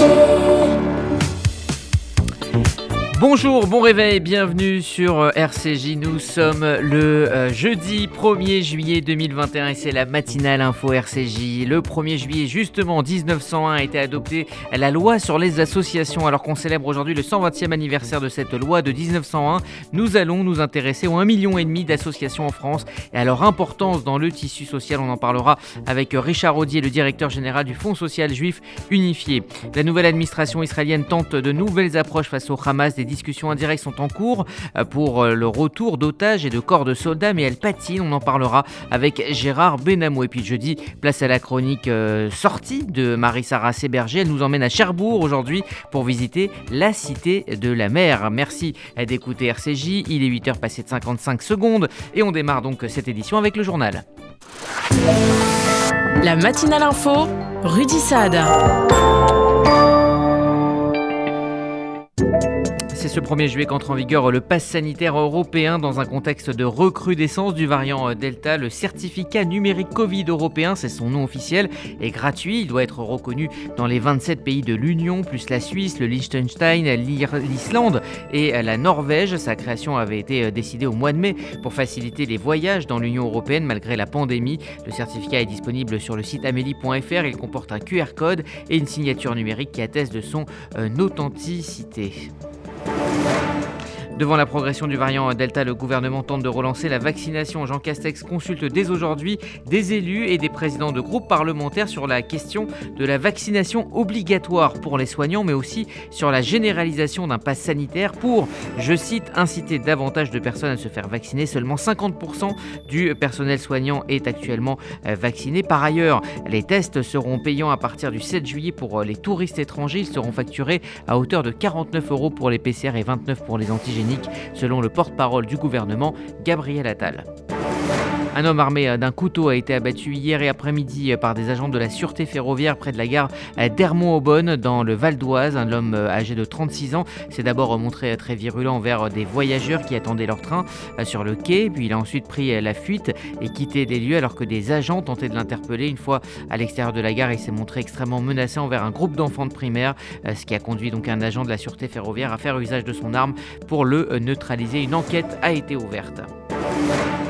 soul. Bonjour, bon réveil, bienvenue sur euh, RCJ. Nous sommes le euh, jeudi 1er juillet 2021 et c'est la matinale info RCJ. Le 1er juillet, justement, 1901 a été adoptée la loi sur les associations. Alors qu'on célèbre aujourd'hui le 120e anniversaire de cette loi de 1901, nous allons nous intéresser aux 1,5 million d'associations en France et à leur importance dans le tissu social. On en parlera avec Richard Audier, le directeur général du Fonds social juif unifié. La nouvelle administration israélienne tente de nouvelles approches face au Hamas des indirectes sont en cours euh, pour euh, le retour d'otages et de corps de soldats, mais elles patinent. On en parlera avec Gérard Benamou. Et puis jeudi, place à la chronique euh, sortie de Marie-Sara Séberger. Elle nous emmène à Cherbourg aujourd'hui pour visiter la cité de la mer. Merci d'écouter RCJ. Il est 8h passé de 55 secondes et on démarre donc cette édition avec le journal. La matinale info, Rudy Saad. Ce 1er juillet qu'entre en vigueur le pass sanitaire européen dans un contexte de recrudescence du variant Delta. Le certificat numérique Covid européen, c'est son nom officiel, est gratuit. Il doit être reconnu dans les 27 pays de l'Union, plus la Suisse, le Liechtenstein, l'Islande et la Norvège. Sa création avait été décidée au mois de mai pour faciliter les voyages dans l'Union européenne malgré la pandémie. Le certificat est disponible sur le site amélie.fr. Il comporte un QR code et une signature numérique qui atteste de son euh, authenticité. Devant la progression du variant Delta, le gouvernement tente de relancer la vaccination. Jean Castex consulte dès aujourd'hui des élus et des présidents de groupes parlementaires sur la question de la vaccination obligatoire pour les soignants, mais aussi sur la généralisation d'un pass sanitaire pour, je cite, inciter davantage de personnes à se faire vacciner. Seulement 50% du personnel soignant est actuellement euh, vacciné. Par ailleurs, les tests seront payants à partir du 7 juillet pour euh, les touristes étrangers. Ils seront facturés à hauteur de 49 euros pour les PCR et 29 pour les antigéniques selon le porte-parole du gouvernement, Gabriel Attal. Un homme armé euh, d'un couteau a été abattu hier et après-midi euh, par des agents de la sûreté ferroviaire près de la gare euh, d'Hermont-Aubonne dans le Val d'Oise. Un homme âgé de 36 ans s'est d'abord montré très virulent envers des voyageurs qui attendaient leur train sur le quai, puis il a ensuite pris la fuite et quitté les lieux alors que des agents tentaient de l'interpeller. Une fois à l'extérieur de la gare, il s'est montré extrêmement menacé envers un groupe d'enfants de primaire, ce qui a conduit donc un agent de la sûreté ferroviaire à faire usage de son arme pour le neutraliser. Une enquête a été ouverte.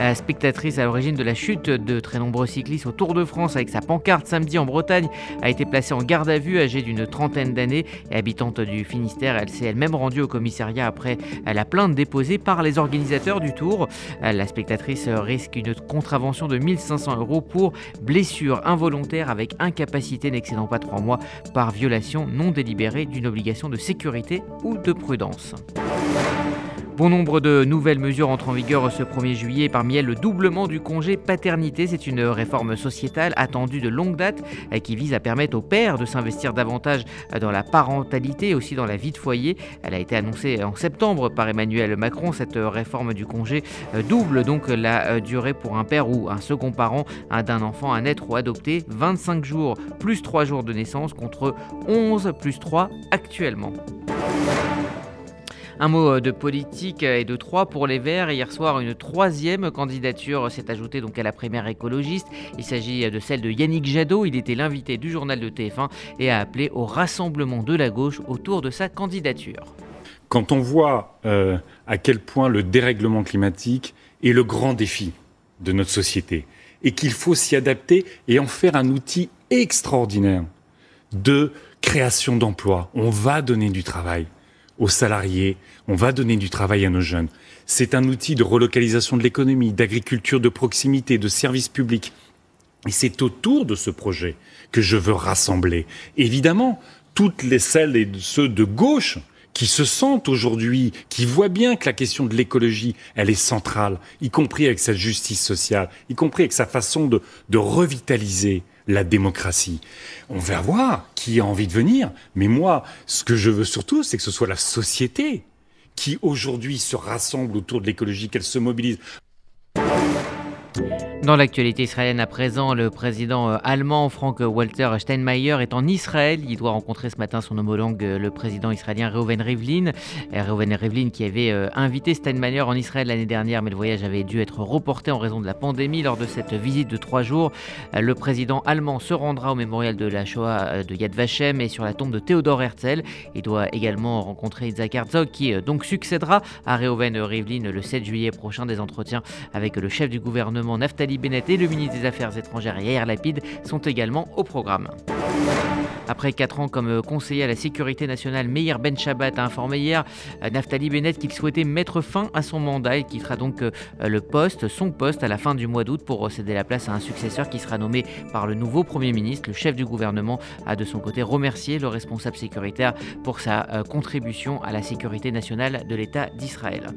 La spectatrice à l'origine de la chute de très nombreux cyclistes au Tour de France avec sa pancarte samedi en Bretagne a été placée en garde à vue, âgée d'une trentaine d'années et habitante du Finistère. Elle s'est elle-même rendue au commissariat après la plainte déposée par les organisateurs du Tour. La spectatrice risque une contravention de 1500 euros pour blessure involontaire avec incapacité n'excédant pas 3 mois par violation non délibérée d'une obligation de sécurité ou de prudence. Bon nombre de nouvelles mesures entrent en vigueur ce 1er juillet, parmi elles le doublement du congé paternité. C'est une réforme sociétale attendue de longue date euh, qui vise à permettre aux pères de s'investir davantage euh, dans la parentalité et aussi dans la vie de foyer. Elle a été annoncée en septembre par Emmanuel Macron. Cette réforme du congé euh, double donc la durée pour un père ou un second parent d'un enfant à naître ou adopté. 25 jours plus 3 jours de naissance contre 11 plus 3 actuellement. Un mot euh, de politique et de trois pour les Verts. Hier soir, une troisième candidature s'est ajoutée donc à la primaire écologiste. Il s'agit de celle de Yannick Jadot. Il était l'invité du journal de TF1 et a appelé au rassemblement de la gauche autour de sa candidature. Quand on voit euh, à quel point le dérèglement climatique est le grand défi de notre société et qu'il faut s'y adapter et en faire un outil extraordinaire de création d'emplois, on va donner du travail aux salariés, on va donner du travail à nos jeunes. C'est un outil de relocalisation de l'économie, d'agriculture de proximité, de services publics. Et c'est autour de ce projet que je veux rassembler, évidemment, toutes les celles et ceux de gauche qui se sentent aujourd'hui, qui voient bien que la question de l'écologie, elle est centrale, y compris avec sa justice sociale, y compris avec sa façon de, de revitaliser la démocratie. On va voir qui a envie de venir, mais moi, ce que je veux surtout, c'est que ce soit la société qui aujourd'hui se rassemble autour de l'écologie, qu'elle se mobilise. Dans l'actualité israélienne à présent, le président euh, allemand Frank-Walter Steinmeier est en Israël. Il doit rencontrer ce matin son homologue, euh, le président israélien Reuven Rivlin. Reuven Rivlin qui avait euh, invité Steinmeier en Israël l'année dernière, mais le voyage avait dû être reporté en raison de la pandémie. Lors de cette visite de trois jours, le président allemand se rendra au mémorial de la Shoah de Yad Vashem et sur la tombe de Theodor Herzl. Il doit également rencontrer Isaac Herzog qui donc succédera à Reuven Rivlin le 7 juillet prochain. Des entretiens avec le chef du gouvernement Naftali Bennett et le ministre des Affaires étrangères Yair Lapid sont également au programme. Après 4 ans comme conseiller à la sécurité nationale, Meir Ben Shabbat a informé hier Naftali Bennett qu'il souhaitait mettre fin à son mandat et quittera donc euh, le poste, son poste, à la fin du mois d'août pour céder la place à un successeur qui sera nommé par le nouveau Premier ministre. Le chef du gouvernement a de son côté remercié le responsable sécuritaire pour sa euh, contribution à la sécurité nationale de l'État d'Israël.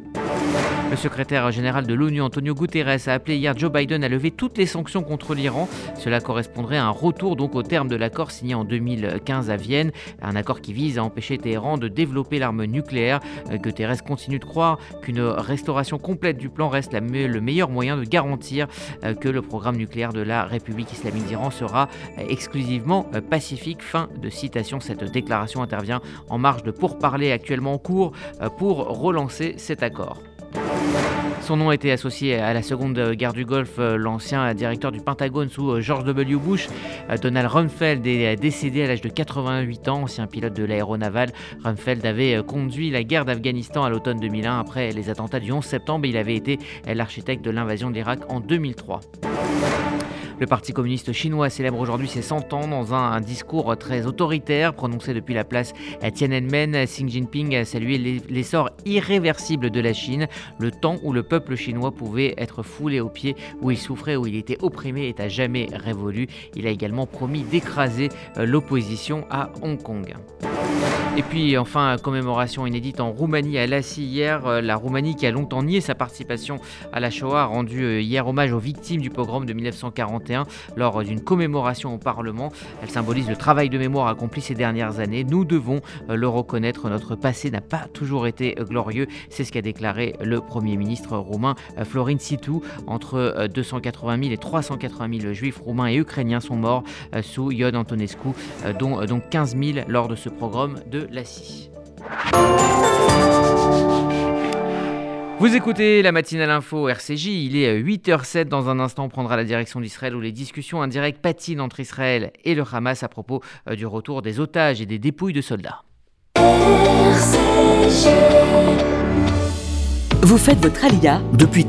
Le secrétaire général de l'ONU, Antonio Guterres, a appelé hier Joe Biden à lever toutes les sanctions contre l'Iran. Cela correspondrait à un retour donc au terme de l'accord signé en 2015 à Vienne, un accord qui vise à empêcher Téhéran de développer l'arme nucléaire. Euh, Guterres continue de croire qu'une restauration complète du plan reste le meilleur moyen de garantir euh, que le programme nucléaire de la République islamique d'Iran sera euh, exclusivement pacifique. Fin de citation. Cette déclaration intervient en marge de pourparlers actuellement en cours pour relancer cet accord. Son nom était associé à la seconde guerre du Golfe, euh, l'ancien directeur du Pentagone sous euh, George W. Bush. Euh, Donald Rumsfeld est décédé à l'âge de 88 ans, ancien pilote de l'aéronaval. Rumsfeld avait conduit la guerre d'Afghanistan à l'automne 2001 après les attentats du 11 septembre il avait été l'architecte de l'invasion de l'Irak en 2003. Le Parti communiste chinois célèbre aujourd'hui ses 100 ans dans un, discours très autoritaire prononcé depuis la place Tiananmen. Xi Jinping a salué l'essor irréversible de la Chine, le temps où le peuple chinois pouvait être foulé aux pieds, où il souffrait, où il était opprimé est à jamais révolu. Il a également promis d'écraser euh, l'opposition à Hong Kong. Et puis enfin, commémoration inédite en Roumanie à Lassie hier. Euh, la Roumanie qui a longtemps nié sa participation à la Shoah a rendu euh, hier hommage aux victimes du pogrom de 1941 lors d'une commémoration au Parlement. Elle symbolise le travail de mémoire accompli ces dernières années. Nous devons euh, le reconnaître, notre passé n'a pas toujours été glorieux. C'est ce qu'a déclaré le Premier ministre roumain Florin Situ. Entre 280 000 et 380 000 juifs roumains et ukrainiens sont morts sous Ion Antonescu, dont donc 15 000 lors de ce programme de la scie. Vous écoutez la matinale info RCJ, il est 8h07 dans un instant on prendra la direction d'Israël où les discussions indirectes patinent entre Israël et le Hamas à propos euh, du retour des otages et des dépouilles de soldats. Vous faites votre alia Depuis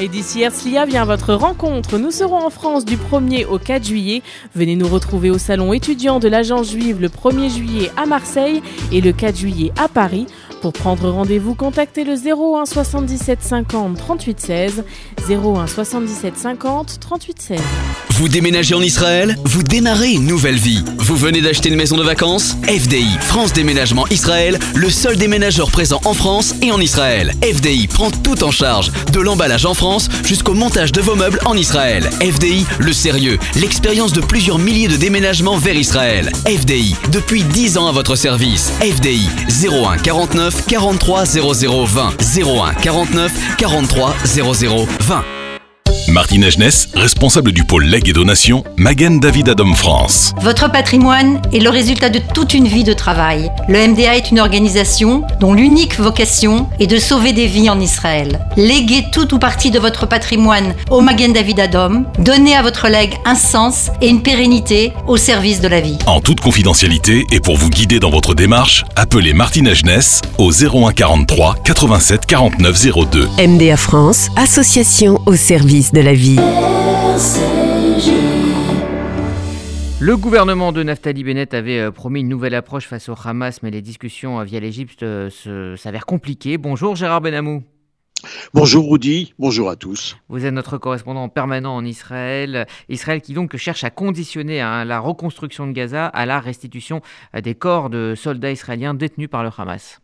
www.sonigo.com Heidi Herzlia vient votre rencontre. Nous serons en France du 1er au 4 juillet. Venez nous retrouver au salon étudiant de l'agence juive le 1er juillet à Marseille et le 4 juillet à Paris. Pour prendre rendez-vous, contactez le 01 77 50 38 16. 01 77 50 38 16. Vous déménagez en Israël Vous démarrez une nouvelle vie. Vous venez d'acheter une maison de vacances? FDI, France Déménagement Israël, le seul déménageur présent en France et en Israël. FDI prend tout en charge, de l'emballage en France jusqu'au montage de vos meubles en Israël. FDI, le sérieux, l'expérience de plusieurs milliers de déménagements vers Israël. FDI, depuis 10 ans à votre service. FDI, 01 49 43 00 20 01 49 43 00 20 Martine Agenès, responsable du pôle legs et donation, Magen David Adam France. Votre patrimoine est le résultat de toute une vie de travail. Le MDA est une organisation dont l'unique vocation est de sauver des vies en Israël. Léguez tout ou partie de votre patrimoine au Magen David Adam. Donnez à votre legs un sens et une pérennité au service de la vie. En toute confidentialité et pour vous guider dans votre démarche, appelez Martine Agenès au 01 43 87 49 02. MDA France, association au service de la vie. Le gouvernement de Naftali Bennett avait euh, promis une nouvelle approche face au Hamas, mais les discussions euh, via l'Égypte euh, s'avèrent compliquées. Bonjour Gérard Benamou. Bonjour Rudy, bonjour à tous. Vous êtes notre correspondant permanent en Israël. Israël qui donc cherche à conditionner hein, la reconstruction de Gaza à la restitution des corps de soldats israéliens détenus par le Hamas.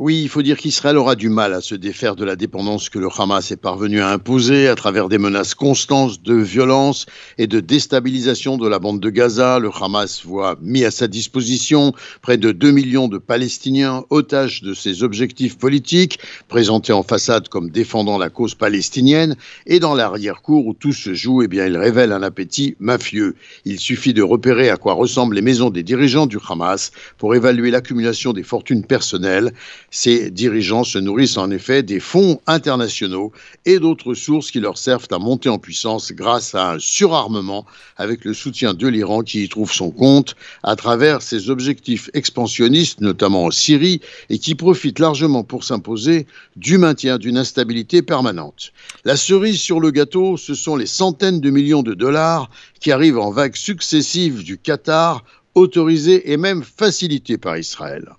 Oui, il faut dire qu'Israël aura du mal à se défaire de la dépendance que le Hamas est parvenu à imposer à travers des menaces constantes de violence et de déstabilisation de la bande de Gaza. Le Hamas voit mis à sa disposition près de 2 millions de Palestiniens otages de ses objectifs politiques, présentés en façade comme défendant la cause palestinienne, et dans l'arrière-cour où tout se joue, eh bien, il révèle un appétit mafieux. Il suffit de repérer à quoi ressemblent les maisons des dirigeants du Hamas pour évaluer l'accumulation des fortunes personnelles ces dirigeants se nourrissent en effet des fonds internationaux et d'autres sources qui leur servent à monter en puissance grâce à un surarmement avec le soutien de l'Iran qui y trouve son compte à travers ses objectifs expansionnistes, notamment en Syrie, et qui profitent largement pour s'imposer du maintien d'une instabilité permanente. La cerise sur le gâteau, ce sont les centaines de millions de dollars qui arrivent en vagues successives du Qatar, autorisés et même facilités par Israël.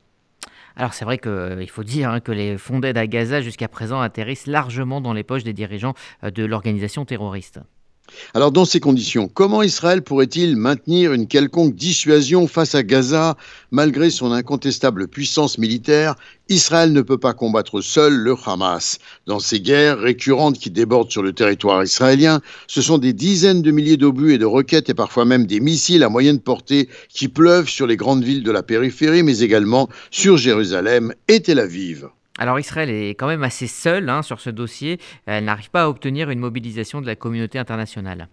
Alors c'est vrai qu'il euh, faut dire hein, que les fonds d'aide à Gaza jusqu'à présent atterrissent largement dans les poches des dirigeants euh, de l'organisation terroriste. Alors dans ces conditions, comment Israël pourrait-il maintenir une quelconque dissuasion face à Gaza? Malgré son incontestable puissance militaire Israël ne peut pas combattre seul le Hamas. Dans ces guerres récurrentes qui débordent sur le territoire israélien, ce sont des dizaines de milliers d'obus et de roquettes et parfois même des missiles à moyenne portée qui pleuvent sur les grandes villes de la périphérie mais également sur Jérusalem et Tel Aviv. Alors Israël est quand même assez seul hein, sur ce dossier. Elle n'arrive pas à obtenir une mobilisation de la communauté internationale.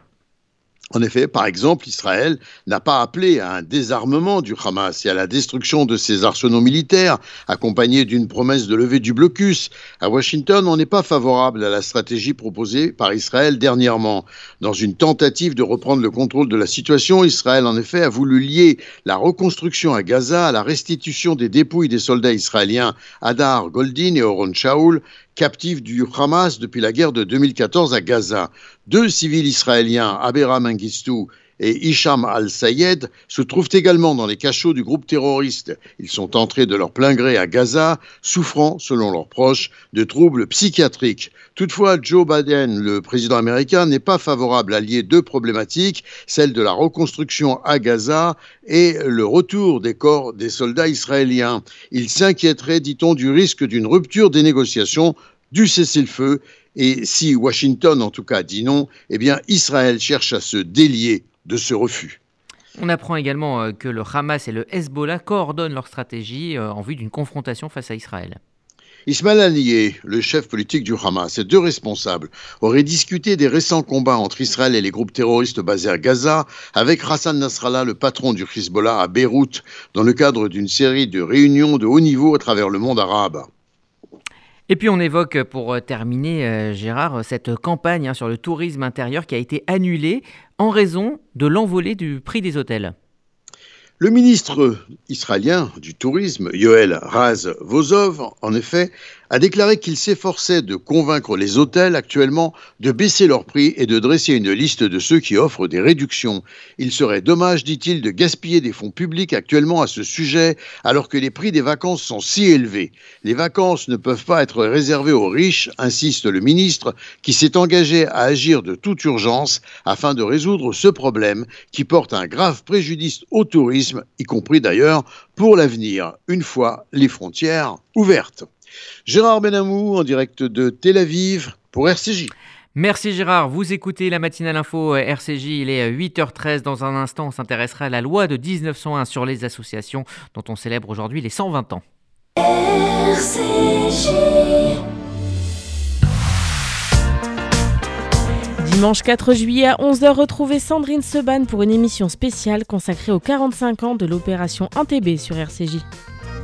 En effet, par exemple, Israël n'a pas appelé à un désarmement du Hamas et à la destruction de ses arsenaux militaires, accompagné d'une promesse de levée du blocus. À Washington, on n'est pas favorable à la stratégie proposée par Israël dernièrement. Dans une tentative de reprendre le contrôle de la situation, Israël, en effet, a voulu lier la reconstruction à Gaza à la restitution des dépouilles des soldats israéliens Hadar Goldin et Oron Shaul, captifs du Hamas depuis la guerre de 2014 à Gaza. Deux civils israéliens, Abera Mengistou et Hicham al-Sayed se trouvent également dans les cachots du groupe terroriste. Ils sont entrés de leur plein gré à Gaza, souffrant, selon leurs proches, de troubles psychiatriques. Toutefois, Joe Biden, le président américain, n'est pas favorable à lier deux problématiques, celle de la reconstruction à Gaza et le retour des corps des soldats israéliens. Il s'inquiéterait, dit-on, du risque d'une rupture des négociations du cessez-le-feu et si Washington, en tout cas, dit non, eh bien, Israël cherche à se délier de ce refus. On apprend également euh, que le Hamas et le Hezbollah coordonnent leur stratégie euh, en vue d'une confrontation face à Israël. Ismaël Haniyeh, le chef politique du Hamas, et deux responsables auraient discuté des récents combats entre Israël et les groupes terroristes basés à Gaza avec Hassan Nasrallah, le patron du Hezbollah à Beyrouth, dans le cadre d'une série de réunions de haut niveau à travers le monde arabe. Et puis on évoque pour euh, terminer, Gérard, cette campagne hein, sur le tourisme intérieur qui a été annulée en raison de l'envolée du prix des hôtels. Le ministre israélien du tourisme, Yoel Raz Vozov, en effet, a déclaré qu'il s'efforçait de convaincre les hôtels actuellement de baisser leurs prix et de dresser une liste de ceux qui offrent des réductions. Il serait dommage, dit-il, de gaspiller des fonds publics actuellement à ce sujet alors que les prix des vacances sont si élevés. Les vacances ne peuvent pas être réservées aux riches, insiste le ministre, qui s'est engagé à agir de toute urgence afin de résoudre ce problème qui porte un grave préjudice au tourisme, y compris d'ailleurs pour l'avenir, une fois les frontières ouvertes. Gérard Benamou en direct de Tel Aviv pour RCJ. Merci Gérard, vous écoutez la matinale info euh, RCJ, il est 8h13. Dans un instant, on s'intéressera à la loi de 1901 sur les associations dont on célèbre aujourd'hui les 120 ans. RCJ. Dimanche 4 juillet à 11h, retrouvez Sandrine Seban pour une émission spéciale consacrée aux 45 ans de l'opération 1TB sur RCJ.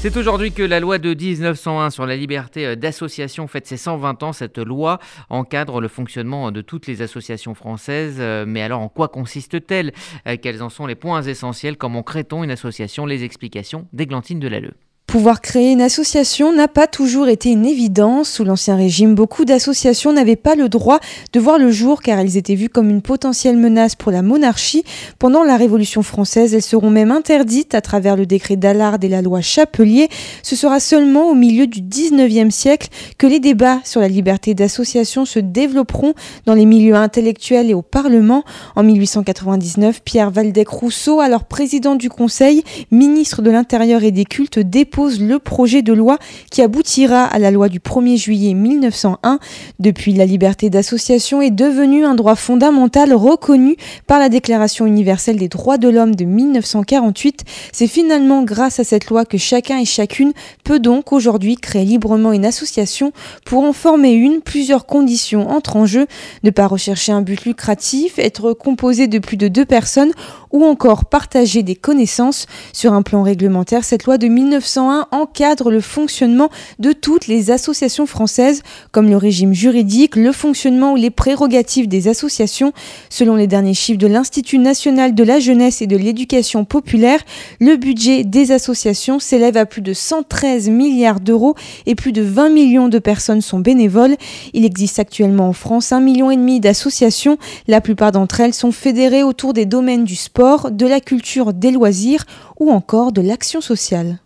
C'est aujourd'hui que la loi de 1901 sur la liberté euh, d'association fête ses 120 ans. Cette loi encadre le fonctionnement de toutes les associations françaises. Euh, mais alors en quoi consiste-t-elle euh, Quels en sont les points essentiels Comment crée-t-on une association? Les explications d'Églantine Delalleux. Pouvoir créer une association n'a pas toujours été une évidence. Sous l'Ancien Régime, beaucoup d'associations n'avaient pas le droit de voir le jour car elles étaient vues comme une potentielle menace pour la monarchie. Pendant la Révolution française, elles seront même interdites à travers le décret d'Allard et la loi Chapelier. Ce sera seulement au milieu du 19e siècle que les débats sur la liberté d'association se développeront dans les milieux intellectuels et au Parlement. En 1899, Pierre Valdec-Rousseau, alors président du Conseil, ministre de l'Intérieur et des Cultes, dépose le projet de loi qui aboutira à la loi du 1er juillet 1901. Depuis, la liberté d'association est devenue un droit fondamental reconnu par la Déclaration universelle des droits de l'homme de 1948. C'est finalement grâce à cette loi que chacun et chacune peut donc aujourd'hui créer librement une association. Pour en former une, plusieurs conditions entrent en jeu. Ne pas rechercher un but lucratif, être composé de plus de deux personnes ou encore partager des connaissances. Sur un plan réglementaire, cette loi de 1901 encadre le fonctionnement de toutes les associations françaises, comme le régime juridique, le fonctionnement ou les prérogatives des associations. Selon les derniers chiffres de l'Institut national de la jeunesse et de l'éducation populaire, le budget des associations s'élève à plus de 113 milliards d'euros et plus de 20 millions de personnes sont bénévoles. Il existe actuellement en France un million et demi d'associations. La plupart d'entre elles sont fédérées autour des domaines du sport, de la culture, des loisirs ou encore de l'action sociale.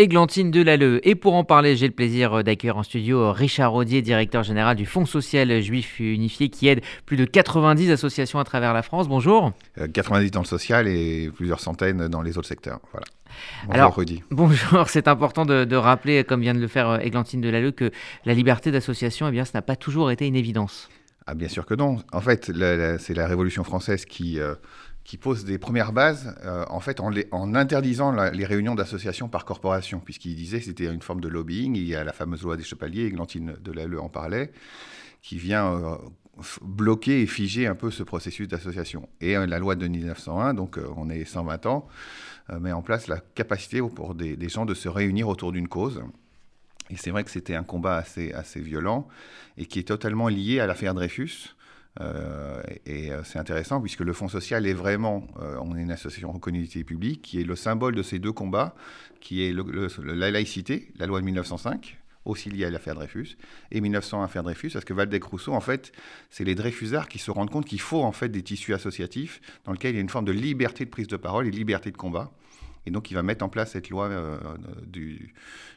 Églantine Delalleux. Et pour en parler, j'ai le plaisir d'accueillir en studio Richard Rodier, directeur général du Fonds social juif unifié qui aide plus de 90 associations à travers la France. Bonjour. 90 euh, dans le social et plusieurs centaines dans les autres secteurs. Voilà. Bonjour Alors, Rudy. Bonjour, c'est important de, rappeler, comme vient de le faire Églantine Delalleux, que la liberté d'association, eh bien, ça n'a pas toujours été une évidence. Ah, bien sûr que non. En fait, c'est la Révolution française qui... Euh, qui pose des premières bases, euh, en fait, en, interdisant les réunions d'associations par corporation, puisqu'il disait que c'était une forme de lobbying. Il y a la fameuse loi des Chevaliers, Églantine Delalleux en parlait, qui vient euh, bloquer et figer un peu ce processus d'association. Et euh, la loi de 1901, donc on est 120 ans, met en place la capacité pour des, gens de se réunir autour d'une cause. Et c'est vrai que c'était un combat assez violent et qui est totalement lié à l'affaire Dreyfus. Euh, et euh, c'est intéressant puisque le Fonds social est vraiment, euh, on est une association reconnue d'utilité publique, qui est le symbole de ces deux combats, qui est la laïcité, la loi de 1905, aussi liée à l'affaire Dreyfus, et 1901 affaire Dreyfus, parce que Valdec-Rousseau, en fait, c'est les Dreyfusards qui se rendent compte qu'il faut en fait des tissus associatifs dans lesquels il y a une forme de liberté de prise de parole et liberté de combat. Et donc il va mettre en place cette loi du,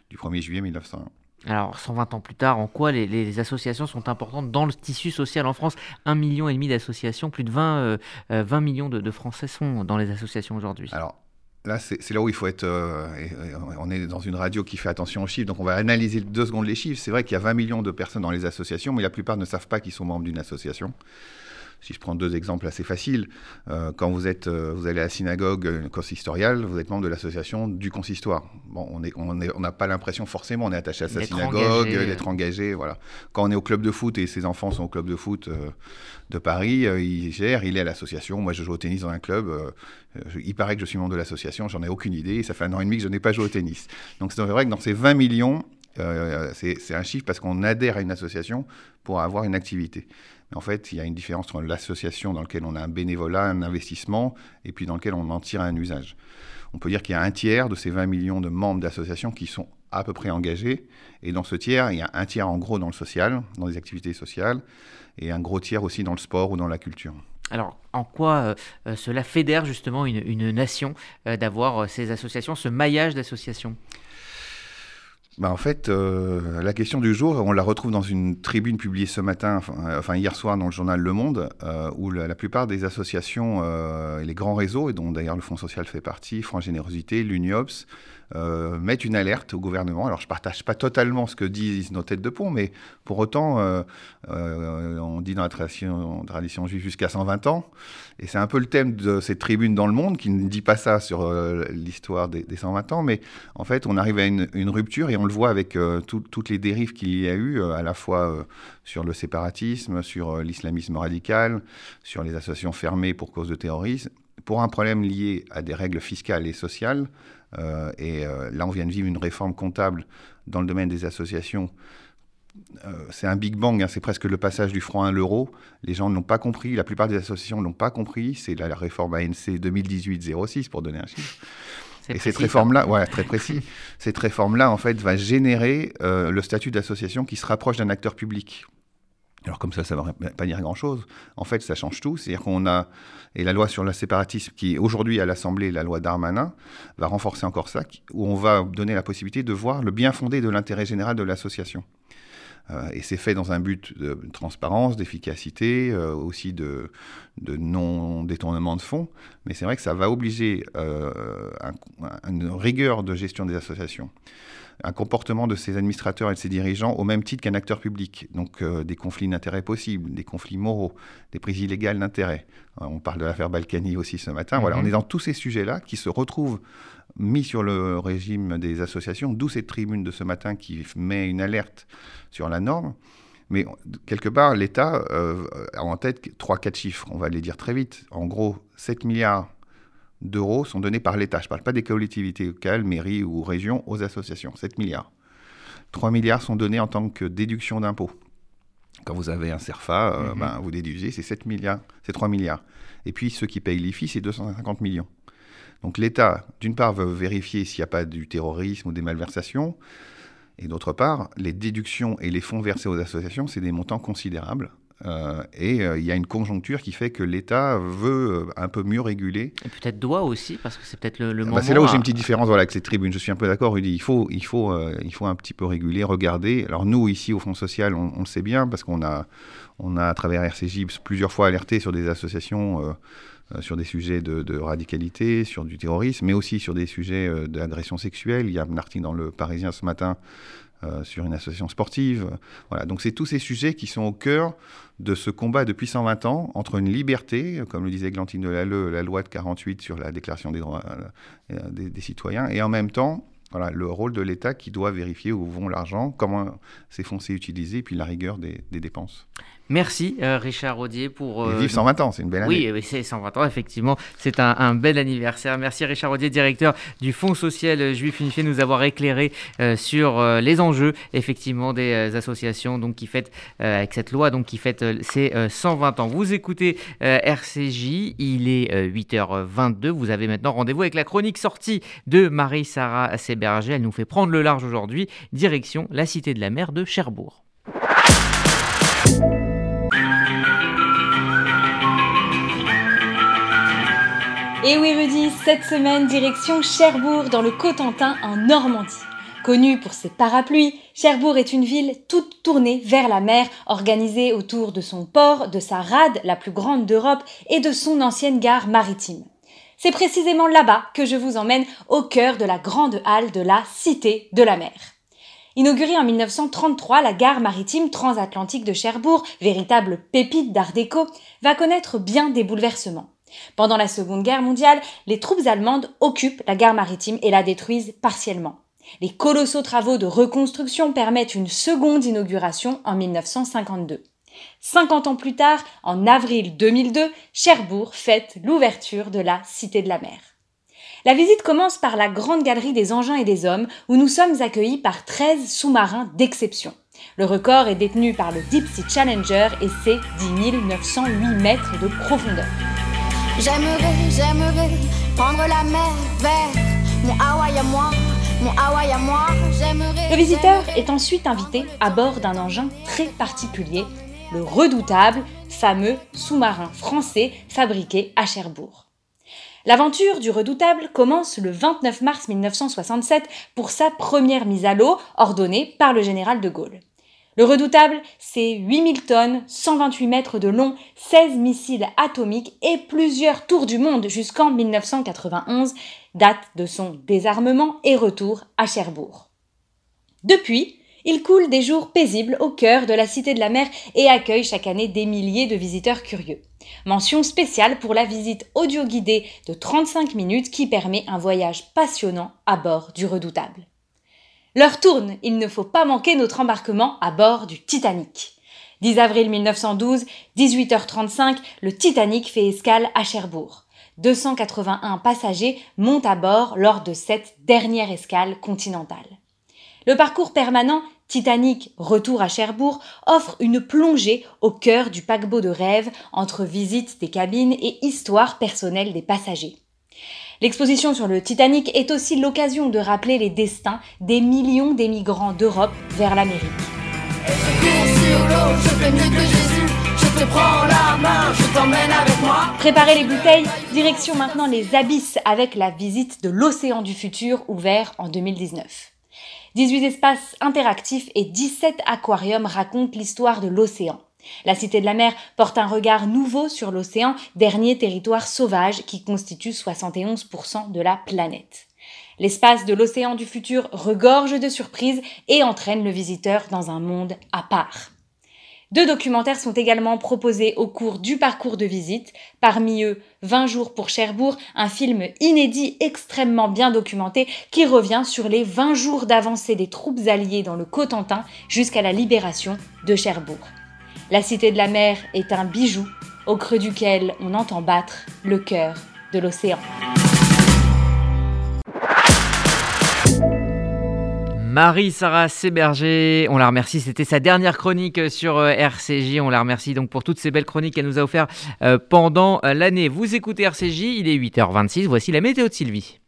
du 1er juillet 1901. Alors, 120 ans plus tard, en quoi les, associations sont importantes dans le tissu social en France? Un million et demi d'associations, plus de 20, 20 euh, euh, millions de, Français sont dans les associations aujourd'hui. Alors, là, c'est là où il faut être. Euh, on est dans une radio qui fait attention aux chiffres, donc on va analyser deux secondes les chiffres. C'est vrai qu'il y a 20 millions de personnes dans les associations, mais la plupart ne savent pas qu'ils sont membres d'une association. Si je prends deux exemples assez faciles, euh, quand vous, êtes, euh, vous allez à la synagogue euh, consistoriale, vous êtes membre de l'association du consistoire. Bon, on n'a on on pas l'impression forcément, on est attaché à sa synagogue, d'être engagé. Voilà. Quand on est au club de foot et ses enfants sont au club de foot de Paris, il gère, il est à l'association. Moi, je joue au tennis dans un club. il paraît que je suis membre de l'association, j'en ai aucune idée. Et ça fait un an et demi que je n'ai pas joué au tennis. Donc c'est vrai que dans ces 20 millions, c'est un chiffre parce qu'on adhère à une association pour avoir une activité en fait, il y a une différence entre l'association dans laquelle on a un bénévolat, un investissement, et puis dans lequel on en tire un usage. On peut dire qu'il y a un tiers de ces 20 millions de membres d'associations qui sont à peu près engagés. Et dans ce tiers, il y a un tiers en gros dans le social, dans les activités sociales, et un gros tiers aussi dans le sport ou dans la culture. Alors, en quoi euh, euh, cela fédère justement une, nation euh, d'avoir ces associations, ce maillage d'associations? Bah en fait, euh, la question du jour, on la retrouve dans une tribune publiée ce matin, enfin, hier soir dans le journal Le Monde, euh, où la, plupart des associations euh, et les grands réseaux, et dont d'ailleurs le Fonds social fait partie, France Générosité, l'UNIOPS, euh, mettre une alerte au gouvernement. Alors je ne partage pas totalement ce que disent nos têtes de pont, mais pour autant, euh, euh, on dit dans la tradition, juive jusqu'à 120 ans, et c'est un peu le thème de cette tribune dans le monde qui ne dit pas ça sur l'histoire des, 120 ans, mais en fait on arrive à une, rupture et on le voit avec toutes les dérives qu'il y a eu, à la fois sur le séparatisme, sur l'islamisme radical, sur les associations fermées pour cause de terrorisme, pour un problème lié à des règles fiscales et sociales. Et là, on vient de vivre une réforme comptable dans le domaine des associations euh, c'est un Big Bang, hein, c'est presque le passage du franc à l'euro. Les gens ne l'ont pas compris, la plupart des associations ne l'ont pas compris. C'est la, réforme ANC 2018-06 pour donner un chiffre. Et cette réforme-là, ouais, très précis, cette réforme-là, en fait, va générer euh, le statut d'association qui se rapproche d'un acteur public. Alors comme ça, ça ne va pas dire grand-chose. En fait, ça change tout. C'est-à-dire qu'on a... Et la loi sur le séparatisme, qui aujourd'hui à l'Assemblée, la loi Darmanin, va renforcer encore ça, où on va donner la possibilité de voir le bien fondé de l'intérêt général de l'association. Euh, et c'est fait dans un but de transparence, d'efficacité, euh, aussi de, non-détournement de fonds. Mais c'est vrai que ça va obliger euh, une rigueur de gestion des associations un comportement de ses administrateurs et de ses dirigeants au même titre qu'un acteur public. Donc des conflits d'intérêts possibles, des conflits moraux, des prises illégales d'intérêts. on parle de l'affaire Balkany aussi ce matin. Voilà, on mhm. est dans tous ces sujets-là qui se retrouvent mis sur le régime des associations, d'où cette tribune de ce matin qui met une alerte sur la norme. Mais quelque part, l'État euh, a en tête 3-4 chiffres, on va les dire très vite. En gros, 7 milliards d'euros sont donnés par l'État. Je ne parle pas des collectivités locales, mairies ou régions, aux associations. 7 milliards. 3 milliards sont donnés en tant que déduction d'impôts. Quand vous avez un CERFA, euh, mhm. ben, vous déduisez, c'est 7 milliards, c'est 3 milliards. Et puis ceux qui payent l'IFI, c'est 250 millions. Donc l'État, d'une part, veut vérifier s'il n'y a pas du terrorisme ou des malversations, et d'autre part, les déductions et les fonds versés aux associations, c'est des montants considérables. Euh, et euh, il y a une conjoncture qui fait que l'État veut euh, un peu mieux réguler. Et peut-être doit aussi, parce que c'est peut-être le, bah, moment. c'est là où j'ai une petite différence voilà, avec ces tribunes. Je suis un peu d'accord, Rudy. Il faut, il, faut, il faut un petit peu réguler, regarder. Alors nous, ici, au Fonds social, on, le sait bien, parce qu'on a, on a, à travers RCJ, plusieurs fois alerté sur des associations sur des sujets de, radicalité, sur du terrorisme, mais aussi sur des sujets d'agression sexuelle. Il y a un article dans le Parisien ce matin euh, sur une association sportive. Voilà, donc c'est tous ces sujets qui sont au cœur de ce combat depuis 120 ans entre une liberté, comme le disait Glantine Delalleux, la loi de 48 sur la déclaration des droits des, citoyens, et en même temps voilà, le rôle de l'État qui doit vérifier où vont l'argent, comment ces fonds sont utilisés, et puis la rigueur des dépenses. Merci euh, Richard Rodier pour... Euh, vive 120 ans, c'est une belle année. Oui, c'est 120 ans, effectivement. C'est un, bel anniversaire. Merci Richard Rodier, directeur du Fonds social juif unifié, nous avoir éclairé euh, sur les enjeux, effectivement, des associations donc, qui fêtent, avec cette loi, donc, qui fête ses 120 ans. Vous écoutez RCJ, il est 8h22. Vous avez maintenant rendez-vous avec la chronique sortie de Marie-Sarah Séberger. Elle nous fait prendre le large aujourd'hui, direction la Cité de la Mer de Cherbourg. Et oui Rudy, cette semaine, direction Cherbourg dans le Cotentin en Normandie. Connue pour ses parapluies, Cherbourg est une ville toute tournée vers la mer, organisée autour de son port, de sa rade, la plus grande d'Europe, et de son ancienne gare maritime. C'est précisément là-bas que je vous emmène au cœur de la grande halle de la Cité de la Mer. Inaugurée en 1933, la gare maritime transatlantique de Cherbourg, véritable pépite d'art déco, va connaître bien des bouleversements. Pendant la Seconde Guerre mondiale, les troupes allemandes occupent la gare maritime et la détruisent partiellement. Les colossaux travaux de reconstruction permettent une seconde inauguration en 1952. 50 ans plus tard, en avril 2002, Cherbourg fête l'ouverture de la Cité de la Mer. La visite commence par la grande galerie des engins et des hommes où nous sommes accueillis par 13 sous-marins d'exception. Le record est détenu par le Deep Sea Challenger et ses 10 908 mètres de profondeur. J'aimerais, j'aimerais prendre la mer vers mon Hawaï à moi, mon Hawaï à moi, j'aimerais. Le visiteur est ensuite invité à bord d'un engin très particulier, le redoutable, fameux sous-marin français fabriqué à Cherbourg. L'aventure du redoutable commence le 29 mars 1967 pour sa première mise à l'eau ordonnée par le général de Gaulle. Le redoutable, c'est 8000 tonnes, 128 mètres de long, 16 missiles atomiques et plusieurs tours du monde jusqu'en 1991, date de son désarmement et retour à Cherbourg. Depuis, il coule des jours paisibles au cœur de la Cité de la Mer et accueille chaque année des milliers de visiteurs curieux. Mention spéciale pour la visite audio guidée de 35 minutes qui permet un voyage passionnant à bord du redoutable. L'heure tourne, il ne faut pas manquer notre embarquement à bord du Titanic. 10 avril 1912, 18h35, le Titanic fait escale à Cherbourg. 281 passagers montent à bord lors de cette dernière escale continentale. Le parcours permanent Titanic Retour à Cherbourg offre une plongée au cœur du paquebot de rêve entre visite des cabines et histoire personnelle des passagers. L'exposition sur le Titanic est aussi l'occasion de rappeler les destins des millions d'émigrants d'Europe vers l'Amérique. Préparez les bouteilles, direction maintenant les abysses avec la visite de l'océan du futur ouvert en 2019. 18 espaces interactifs et 17 aquariums racontent l'histoire de l'océan. La Cité de la mer porte un regard nouveau sur l'océan, dernier territoire sauvage qui constitue 71% de la planète. L'espace de l'océan du futur regorge de surprises et entraîne le visiteur dans un monde à part. Deux documentaires sont également proposés au cours du parcours de visite, parmi eux 20 jours pour Cherbourg, un film inédit extrêmement bien documenté qui revient sur les 20 jours d'avancée des troupes alliées dans le Cotentin jusqu'à la libération de Cherbourg. La Cité de la Mer est un bijou au creux duquel on entend battre le cœur de l'océan. Marie-Sarah Séberger, on la remercie, c'était sa dernière chronique sur euh, RCJ, on la remercie donc pour toutes ces belles chroniques qu'elle nous a offertes euh, pendant euh, l'année. Vous écoutez RCJ, il est 8h26, voici la météo de Sylvie.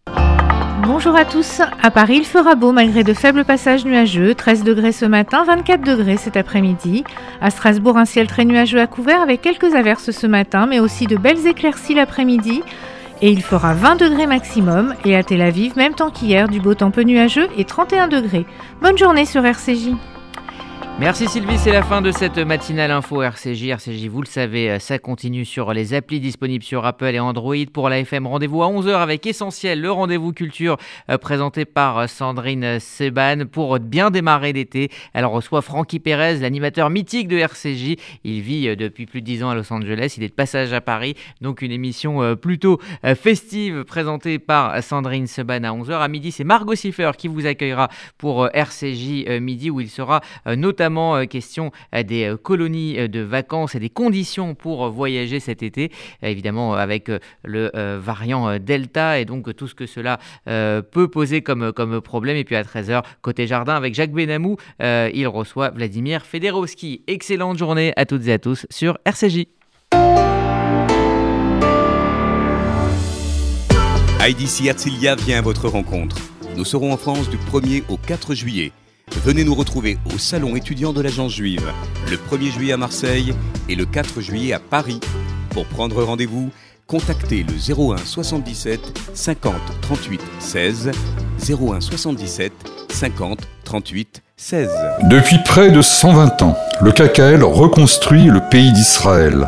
Bonjour à tous. À Paris, il fera beau malgré de faibles passages nuageux. 13 degrés ce matin, 24 degrés cet après-midi. À Strasbourg, un ciel très nuageux à couvert avec quelques averses ce matin, mais aussi de belles éclaircies l'après-midi et il fera 20 degrés maximum et à Tel Aviv, même temps qu'hier, du beau temps peu nuageux et 31 degrés. Bonne journée sur RCJ. Merci Sylvie, c'est la fin de cette matinale info RCJ. RCJ, vous le savez, euh, ça continue sur les applis disponibles sur Apple et Android. Pour la FM, rendez-vous à 11h avec Essentiel, le rendez-vous culture euh, présenté par euh, Sandrine Seban pour bien démarrer l'été. Elle reçoit Francky Pérez, l'animateur mythique de RCJ. Il vit depuis plus de 10 ans à Los Angeles, il est de passage à Paris, donc une émission plutôt festive présentée par Sandrine Seban à 11h. À midi, c'est Margot Siffer qui vous accueillera pour RCJ midi où il sera notamment euh, question euh, des euh, colonies de vacances et des conditions pour voyager cet été, évidemment avec le variant Delta et donc tout ce que cela peut poser comme, comme problème. Et puis à 13h, côté jardin, avec Jacques Benamou, il reçoit Vladimir Federowski. Excellente journée à toutes et à tous sur RCJ. IDC Artilia vient à votre rencontre. Nous serons en France du 1er au 4 juillet. Venez nous retrouver au Salon étudiant de l'Agence juive, le 1er juillet à Marseille et le 4 juillet à Paris. Pour prendre rendez-vous, contactez le 01 77 50 38 16 01 77 50 38 16. Depuis près de 120 ans, le KKL reconstruit le pays d'Israël.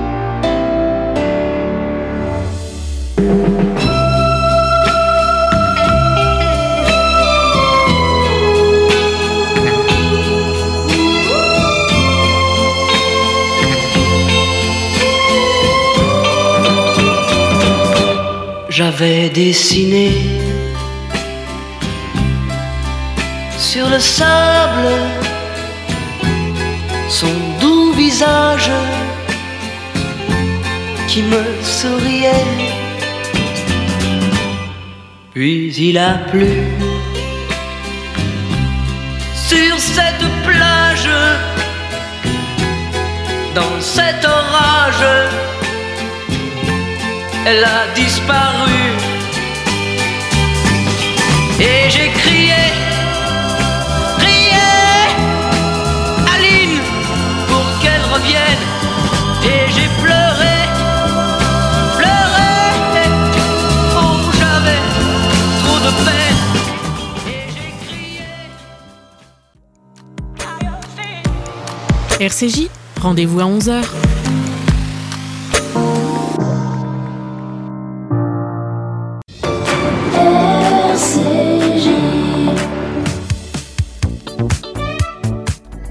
J'avais dessiné sur le sable son doux visage qui me souriait. Puis il a plu sur cette plage, dans cet orage elle a disparu. Et j'ai crié, crié, Aline, pour qu'elle revienne. Et j'ai pleuré, pleuré, oh j'avais trop de peine. RCJ, rendez-vous à 11h.